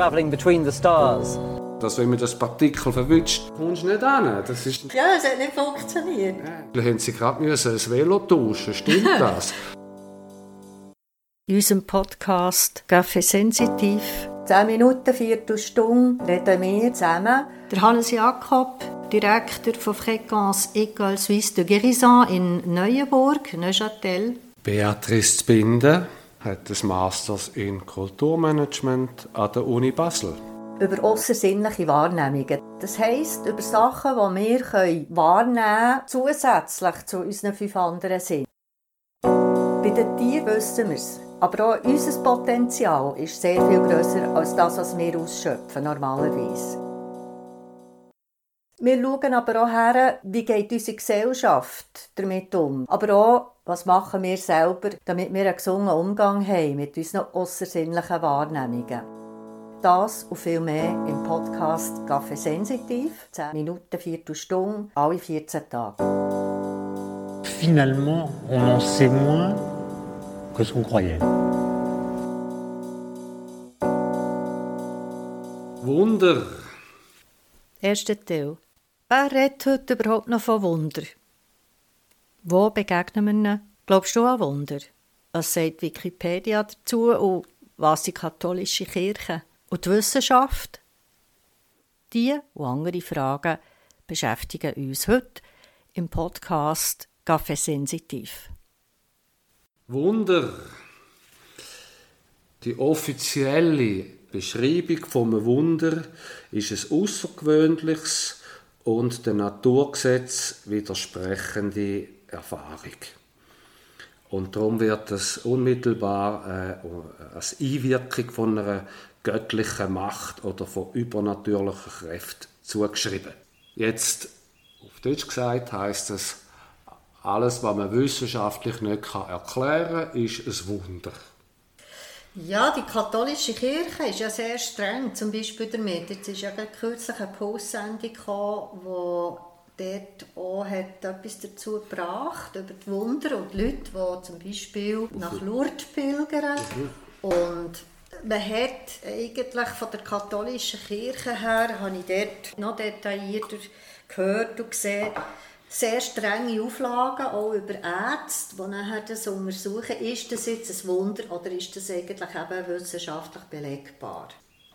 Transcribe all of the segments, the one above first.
travelling between the stars. Dass wenn man das Partikel verwünscht, kommst du nicht an. Das ist... Ja, es hat nicht funktioniert. Da haben sie gerade ein Velo tauschen. Stimmt das? In unserem Podcast Café Sensitiv 10 Minuten, Viertelstunde reden wir zusammen. Der Hannes Jakob, Direktor von Fréquence École Suisse de Guérison in Neuenburg, Neuchâtel. Beatrice Zbinden hat das Masters in Kulturmanagement an der Uni Basel. Über außersinnliche Wahrnehmungen. Das heisst, über Sachen, die wir wahrnehmen können, zusätzlich zu unseren fünf anderen Sinnen. Bei den Tieren wissen wir es. Aber auch unser Potenzial ist sehr viel grösser als das, was wir ausschöpfen, normalerweise. Wir schauen aber auch her, wie geht unsere Gesellschaft damit um. Aber auch, was machen wir selber, damit wir einen gesunden Umgang haben mit unseren außersinnlichen Wahrnehmungen. Das und viel mehr im Podcast Café Sensitiv. 10 Minuten, Viertelstunde, alle 14 Tage. Finalement, on en sait moins que ce qu'on croyait. Wunder. Erster Teil. Wer redet heute überhaupt noch von Wunder? Wo begegnen wir ihnen? Glaubst du an Wunder? Was sagt Wikipedia dazu und was die katholische Kirche und die Wissenschaft? Diese und andere Fragen beschäftigen uns heute im Podcast Café Sensitiv. Wunder. Die offizielle Beschreibung vom Wunder ist ein außergewöhnliches und dem Naturgesetz widersprechende Erfahrung. Und darum wird es unmittelbar äh, als Einwirkung von einer göttlichen Macht oder von übernatürlichen Kräften zugeschrieben. Jetzt, auf Deutsch gesagt, heißt es, alles, was man wissenschaftlich nicht erklären kann, ist ein Wunder. Ja, die katholische Kirche ist ja sehr streng, zum Beispiel damit. Jetzt ist ja kürzlich eine Postsendung gekommen, wo dort auch hat etwas dazu gebracht, über die Wunder und die Leute, die zum Beispiel nach Lourdes pilgern. Und man hat eigentlich von der katholischen Kirche her, habe ich dort noch detaillierter gehört und gesehen, sehr strenge Auflagen, auch über Ärzte, die nachher das untersuchen, ist das jetzt ein Wunder oder ist das eigentlich eben wissenschaftlich belegbar.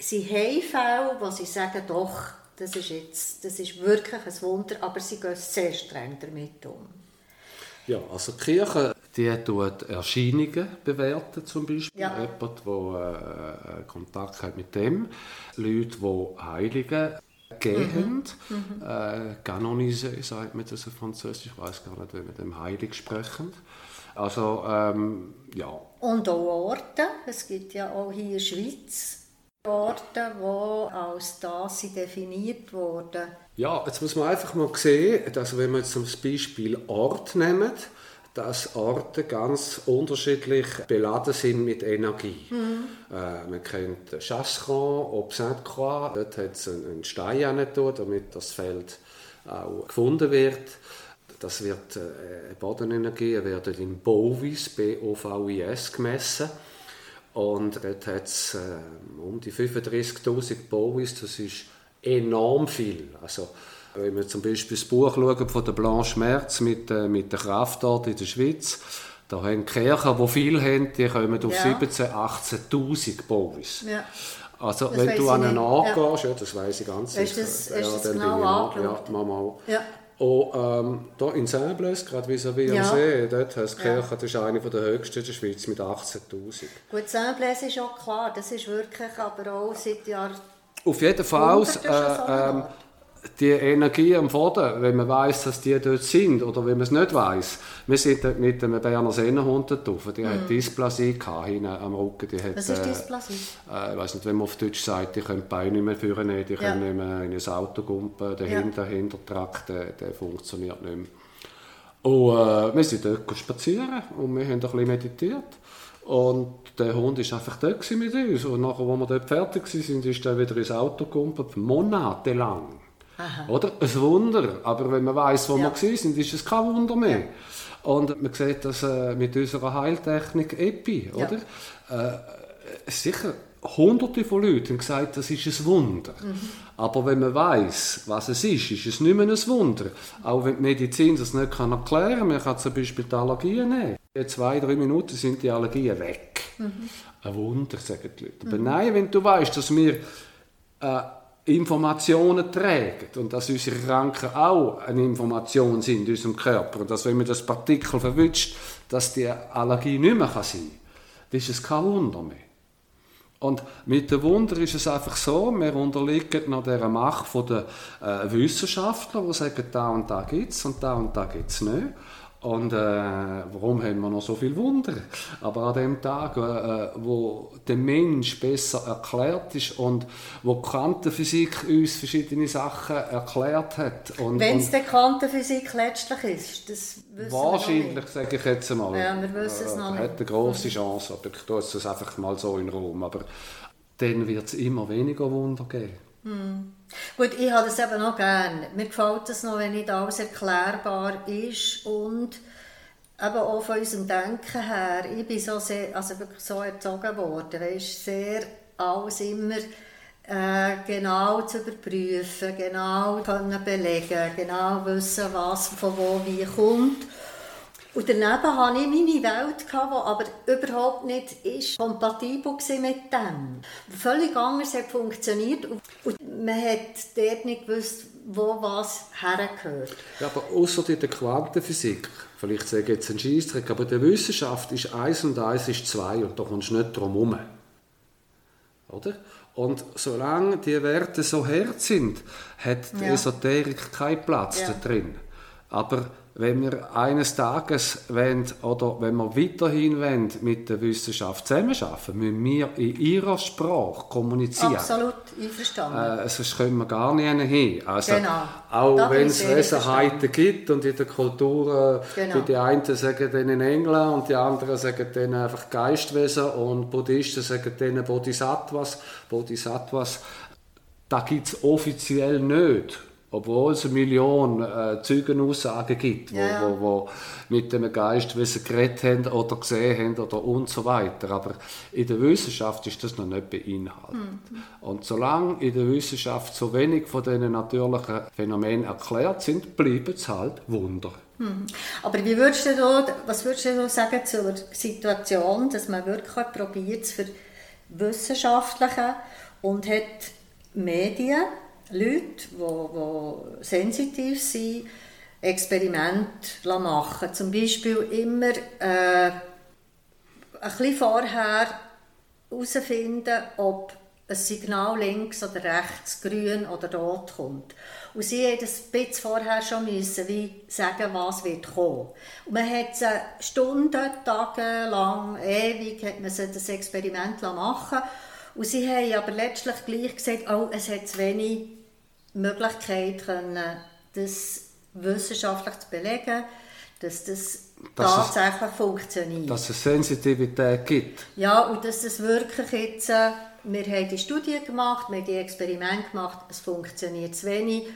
Sie haben Fälle, wo sie sagen, doch, das ist, jetzt, das ist wirklich ein Wunder, aber sie gehen sehr streng damit um. Ja, also die Kirche die tut Erscheinungen bewerten zum Beispiel. Ja. Jemand, der äh, Kontakt hat mit dem. Leute, die Heilige gehen. Mhm. Äh, canonisieren, sagt man das auf Französisch. Ich weiß gar nicht, wie wir dem heilig sprechen. Also, ähm, ja. Und auch Orte. Es gibt ja auch hier in der Schweiz Orte, die als das definiert wurden. Ja, jetzt muss man einfach mal sehen, dass wenn wir jetzt zum Beispiel Ort nehmen, dass Orte ganz unterschiedlich beladen sind mit Energie. Mhm. Äh, man kennt Chasseron, Sainte-Croix, dort hat es einen Stein getan, damit das Feld auch gefunden wird. Das wird äh, Bodenenergie wird in Bovis, B-O-V-I-S, gemessen. Und dort hat es äh, um die 35'000 Bovis, das ist enorm viel. Also, wenn wir zum Beispiel das Buch schauen von der Blanche Merz mit, äh, mit der Kraftort in der Schweiz, da haben Kirchen, die viel haben, die kommen auf ja. 17.000, 18'000 Bovis. Ja. Also das wenn du an einen angehst, ja. ja. das weiß ich ganz sicher. Ist das, ja, ist das genau angeschaut? Ja, mal. Ja. Und ähm, hier in Sables, gerade vis-à-vis ja. am See, dort die Kirche, das ist eine der höchsten in der Schweiz mit 18'000. Gut, Sables ist auch klar, das ist wirklich aber auch seit Jahren... Auf jeden Fall, äh, die Energie am Boden, wenn man weiß, dass die dort sind oder wenn man es nicht weiß. Wir sind dort mit einem Berner Sennenhund drauf, die mm. hat Dysplasie gehabt, hinten am Rücken. Die hat, Was ist äh, Dysplasie? Äh, ich weiß nicht, wenn man auf Deutsch sagt, die können die Beine nicht mehr führen, die ja. können nicht mehr in ein Auto gumpen, der ja. Hintertrakt, der, der funktioniert nicht mehr. Und äh, wir sind dort spazieren und wir haben ein bisschen meditiert. Und der Hund war einfach dort mit uns. Und nachher, als wir dort fertig waren, ist er wieder ins Auto gegumpelt, monatelang. Aha. Oder? Ein Wunder. Aber wenn man weiß, wo ja. wir sind, ist es kein Wunder mehr. Und man sieht das äh, mit unserer Heiltechnik EPI, oder? Ja. Äh, sicher, hunderte von Leuten gesagt, das ist ein Wunder. Mhm. Aber wenn man weiß, was es ist, ist es nicht mehr ein Wunder. Auch wenn die Medizin das nicht kann erklären kann, man kann zum Beispiel die Allergien nehmen. In zwei, drei Minuten sind die Allergien weg. Mhm. Ein Wunder, sagen die Leute. Aber mhm. nein, wenn du weißt, dass wir äh, Informationen tragen und dass unsere Kranken auch eine Information sind in unserem Körper und dass, wenn man das Partikel verwünscht, dass die Allergie nicht mehr sein kann, ist es kein Wunder mehr. Und mit dem Wunder ist es einfach so, wir unterliegen noch der Macht der äh, Wissenschaftler, die sagen, da und da gibt es und da und da gibt es nicht. Und äh, warum haben wir noch so viel Wunder? Aber an dem Tag, äh, wo der Mensch besser erklärt ist und wo die Quantenphysik uns verschiedene Sachen erklärt hat. Wenn es der Quantenphysik letztlich ist, das wissen Wahrscheinlich, sage ich jetzt einmal. Ja, wir wissen es noch nicht. Hat eine grosse. Chance, aber ich tue es einfach mal so in Raum. Aber dann wird es immer weniger Wunder geben. Hm. Gut, ich habe das eben auch gerne. Mir gefällt es noch, wenn nicht alles erklärbar ist und eben auch von unserem Denken her. Ich bin so, sehr, also wirklich so erzogen worden, weißt, sehr alles immer äh, genau zu überprüfen, genau können belegen, genau wissen, was von wo wie kommt. Und daneben hatte ich meine Welt, die aber überhaupt nicht ist kompatibel mit dem. Völlig anders hat funktioniert und man hat dort nicht gewusst, wo was hergehört. Ja, aber außer in der Quantenphysik, vielleicht sage ich jetzt einen Scheissdreck, aber in der Wissenschaft ist 1 und 1 ist 2 und da kommst du nicht drum herum. Oder? Und solange die Werte so hart sind, hat die ja. Esoterik keinen Platz ja. da drin. Aber wenn wir eines Tages wollen, oder wenn wir weiterhin wollen, mit der Wissenschaft zusammenarbeiten, müssen wir in ihrer Sprache kommunizieren. Absolut, einverstanden. Äh, sonst können wir gar nicht hin. Also, genau. Auch wenn es Wesenheiten gibt und in der Kultur, äh, genau. die einen sagen denen Engel und die anderen sagen denen einfach Geistwesen und Buddhisten sagen denen Bodhisattvas. Bodhisattvas, da gibt es offiziell nicht. Obwohl es eine Million äh, Zeugenaussagen gibt, ja, Wo, wo, mit dem Geist geredet haben oder gesehen haben oder und so weiter. Aber in der Wissenschaft ist das noch nicht beinhaltet. Mhm. Und solange in der Wissenschaft so wenig von diesen natürlichen Phänomenen erklärt sind, bleiben es halt Wunder. Mhm. Aber wie würdest du da, was würdest du sagen zur Situation, dass man wirklich probiert für Wissenschaftliche und hat Medien Leute, die, die sensitiv sind, Experimente machen Zum Beispiel immer äh, ein bisschen vorher herausfinden, ob ein Signal links oder rechts, grün oder rot kommt. Und sie mussten ein bisschen vorher schon müssen, wie sagen, was wird kommen. Und man hat sie Stunden, Tage lang, ewig, hat man das Experiment machen Und sie haben aber letztlich gleich gesagt, oh, es hat zu wenig Möglichkeit können, das wissenschaftlich zu belegen, dass das dass tatsächlich es, funktioniert. Dass es Sensitivität gibt. Ja, und dass es wirklich jetzt, äh, wir haben die Studie gemacht, wir haben die Experimente gemacht, es funktioniert zu wenig.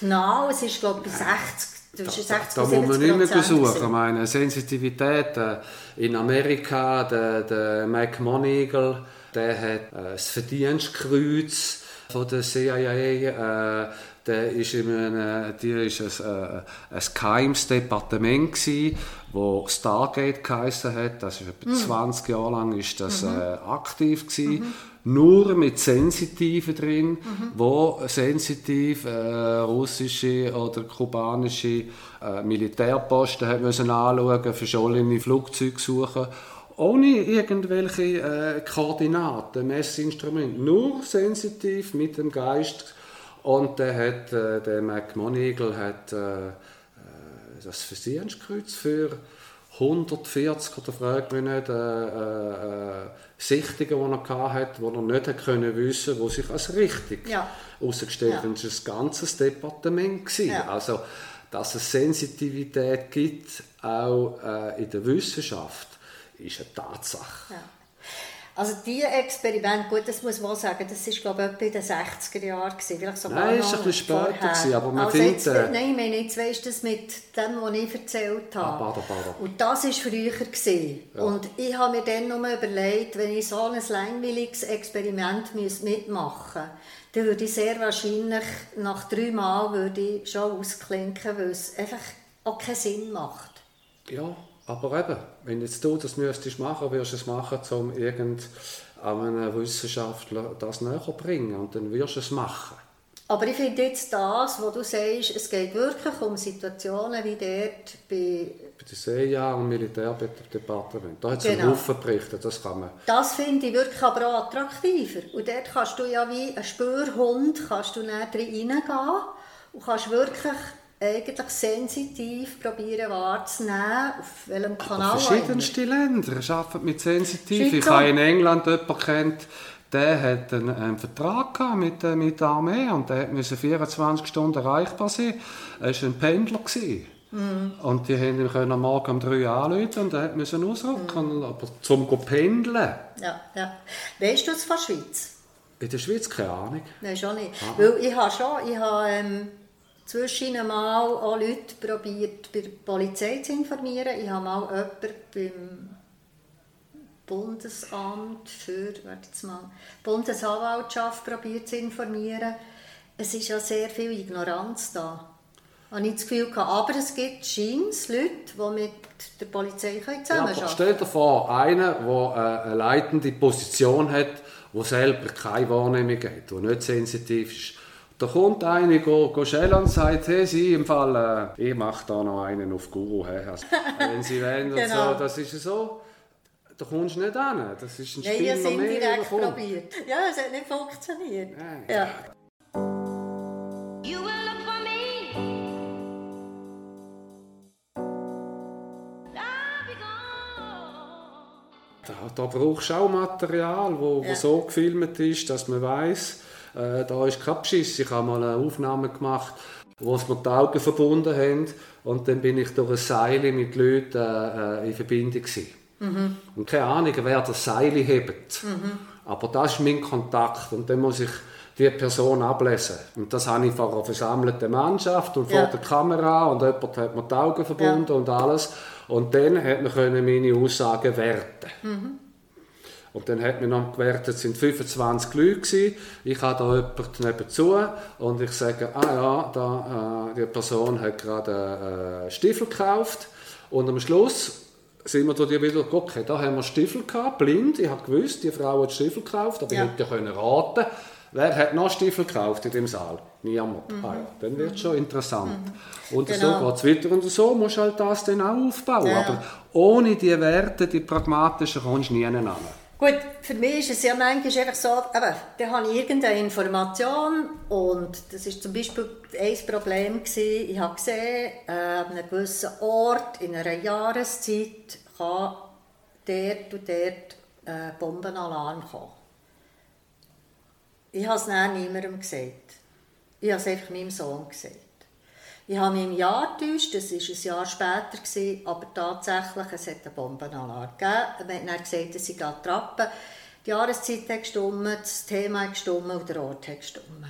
Genau, es ist glaube ich bei 60 da, da, da muss man nicht mehr suchen. Ich meine, Sensitivität äh, in Amerika, der, der Mike Moneagle, der hat äh, das Verdienstkreuz von der CIA. Äh, der ist in einem, die ist ein, äh, ein geheimes Departement gewesen, wo Stargate geheißen hat. Das ist etwa mhm. 20 Jahre lang ist das mhm. äh, aktiv gewesen. Mhm. Nur mit Sensitiven drin, mhm. wo sensitiv äh, russische oder kubanische äh, Militärposten hat müssen anschauen, verschollene Flugzeuge suchen ohne irgendwelche äh, Koordinaten, Messinstrumente, nur sensitiv mit dem Geist. Und der hat, äh, der McMoneagle hat äh, äh das Versicherungskreuz für 140 oder fragt mich nicht, äh, äh, Sichtungen, die er hatte, wo er nicht hat können wissen, wo sich als richtig ja. herausgestellt hat. Ja. Das war ein ganzes Departement. Ja. Also, dass es Sensitivität gibt, auch äh, in der Wissenschaft, ist eine Tatsache. Ja. Also die Experiment, gut, das muss man sagen, das ist glaube ich etwa in den 60er Jahren gewesen, vielleicht sogar Nein, noch ist ein bisschen später gewesen, aber man also findet, jetzt, äh, Nein, ich meine, jetzt weisst du das mit dem, was ich erzählt habe. Ah, Bader, Bader. Und das war früher. Gewesen. Und ich habe mir dann nur überlegt, wenn ich so ein langweiliges Experiment mitmachen müsste, dann würde ich sehr wahrscheinlich nach drei Mal würde ich schon ausklinken, weil es einfach auch keinen Sinn macht. Ja, aber eben, wenn jetzt du das müsstest machen, würdest du es machen, um irgendeinem Wissenschaftler das näher zu bringen und dann wirst du es machen. Aber ich finde jetzt das, was du sagst, es geht wirklich um Situationen wie dort bei... Bei den CIA und Militärdepartement, da hat es Genau. einen Haufen berichtet, das kann man. Das finde ich wirklich aber auch attraktiver. Und dort kannst du ja wie ein Spürhund, kannst du näher reingehen und kannst wirklich eigentlich sensitiv probieren wahrzunehmen, auf welchem Kanal immer. Verschiedenste Länder arbeiten mit sensitiv. Ich habe in England jemanden kennt, der hat einen, einen Vertrag mit, der- mit der Armee und der musste 24 Stunden erreichbar sein. Er war ein Pendler. Gewesen. Mhm. Und die haben ihn können am Morgen um 3 Uhr anrufen und er musste ausrücken. Mhm. Aber zum go pendeln, Ja, ja. Weißt du es von der Schweiz? in der Schweiz keine Ahnung. Nein, schon nicht. Weil ich habe schon, ich habe ähm, zwischen mal auch Leute probiert, bei der Polizei zu informieren. Ich habe mal jemanden beim Bundesamt für, warte mal, Bundesanwaltschaft probiert zu informieren. Es ist ja sehr viel Ignoranz da. Habe ich das Gefühl gehabt. Aber es gibt scheins Leute, die mit der Polizei Ja, zusammenarbeiten aber stell dir vor, einer, der äh, eine leitende Position hat, der selber keine Wahrnehmung hat, der nicht sensitiv ist. Da kommt einer, go, go schnell und sagt, hey, Sie, im Fall, äh, ich mache da noch einen auf Guru. Hey. Also, wenn Sie wollen und Genau. so, das ist so, da kommst du nicht hin. Das ist ein Nein, ich habe es Spinner mehr. kommt. probiert. Ja, es hat nicht funktioniert. Nein. Ja. Da, da brauchst du auch Material, wo, Ja. wo so gefilmt ist, dass man weiß, äh, da ist kein Beschiss. Ich habe mal eine Aufnahme gemacht, wo es mir die Augen verbunden haben und dann bin ich durch ein Seil mit Leuten äh, in Verbindung gewesen. Und keine Ahnung, wer das Seil hebt. Aber das ist mein Kontakt und dann muss ich die Person ablesen. Und das habe ich vor einer versammelten Mannschaft und vor Ja. der Kamera und jemand hat mir die Augen verbunden und alles. Und dann hat man meine Aussagen werten. Und dann hat man noch gewertet, es sind 25 Leute gewesen. Ich habe da jemanden nebenzu und ich sage, ah ja, da, äh, die Person hat gerade äh, Stiefel gekauft. Und am Schluss sind wir da wieder, okay, da haben wir Stiefel gehabt, blind. Ich habe gewusst, die Frau hat Stiefel gekauft, aber Ja. ich hätte ja können raten Wer hat noch Stiefel gekauft in dem Saal? Niemand. Ah ja, dann wird es schon interessant. Und Genau. so geht es weiter und so musst du halt das dann auch aufbauen. Ja. Aber ohne die Werte, die pragmatischen, kommst du nie hin. Gut, für mich ist es ja manchmal einfach so, eben, da habe ich irgendeine Information und das ist zum Beispiel ein Problem gewesen, ich habe gesehen, äh, an einem gewissen Ort, in einer Jahreszeit, kann dort und dort äh, Bombenalarm kommen. Ich habe es dann niemandem gesagt. Ich habe es einfach meinem Sohn gesagt. Ich habe im Jahr getäuscht, das war ein Jahr später, gewesen, aber tatsächlich, es hat einen Bombenalarm gegeben. Man hat gesagt, es sei Attrappe. Die Jahreszeit hat gestimmt, das Thema hat gestimmt und der Ort hat gestimmt.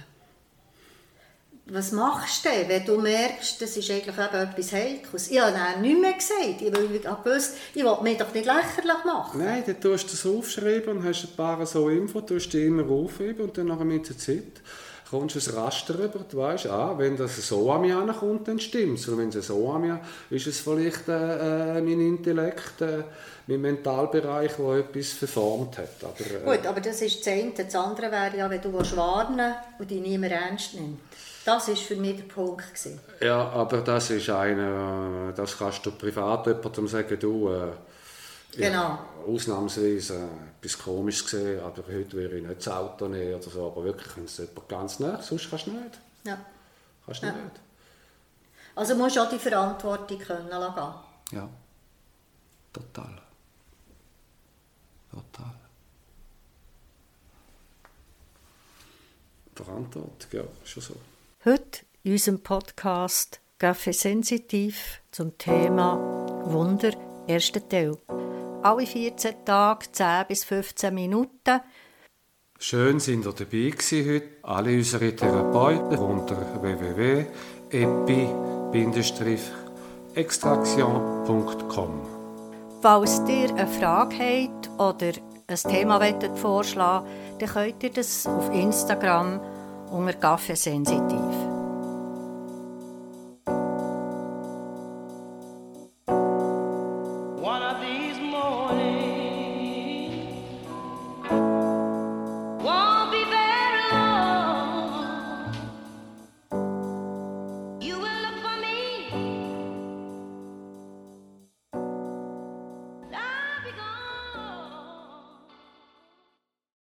Was machst du denn, wenn du merkst, das ist eigentlich etwas Heikles? Ich habe dann nichts mehr gesagt, ich gewusst, ich will mich doch nicht lächerlich machen. Nein, dann tust du das aufschreiben und hast ein paar so Info, tust die immer aufheben und dann nach einer Zeit kommst du ein Raster über, du weißt, ah, wenn das so an mich ankommt, dann stimmt es. Und wenn es so an mich ist es vielleicht äh, äh, mein Intellekt, äh, mein Mentalbereich, der etwas verformt hat. Aber, äh, Gut, aber das ist das eine. Das andere wäre ja, wenn du willst warnen und dich niemand ernst nimmt. Das war für mich der Punkt. Gewesen. Ja, aber das ist eine, das kannst du privat jemandem sagen, du, äh, Genau. ja, ausnahmsweise äh, etwas komisch gesehen, aber heute würde ich nicht das Auto nehmen oder so, aber wirklich, wenn es jemand ganz nah, sonst kannst du nicht. Ja. Kannst du Ja. nicht. Also musst du auch die Verantwortung können lassen. Ja, total. Total. Verantwortung, ja, schon so. Heute in unserem Podcast Café Sensitiv zum Thema Wunder, erster Teil. Alle 14 Tage 10 bis 15 Minuten. Schön sind ihr dabei gewesen heute. Alle unsere Therapeuten unter www.epi-extraction.com. Falls ihr eine Frage habt oder ein Thema wollt vorschlagen dann könnt ihr das auf Instagram unter Kaffeesensitiv.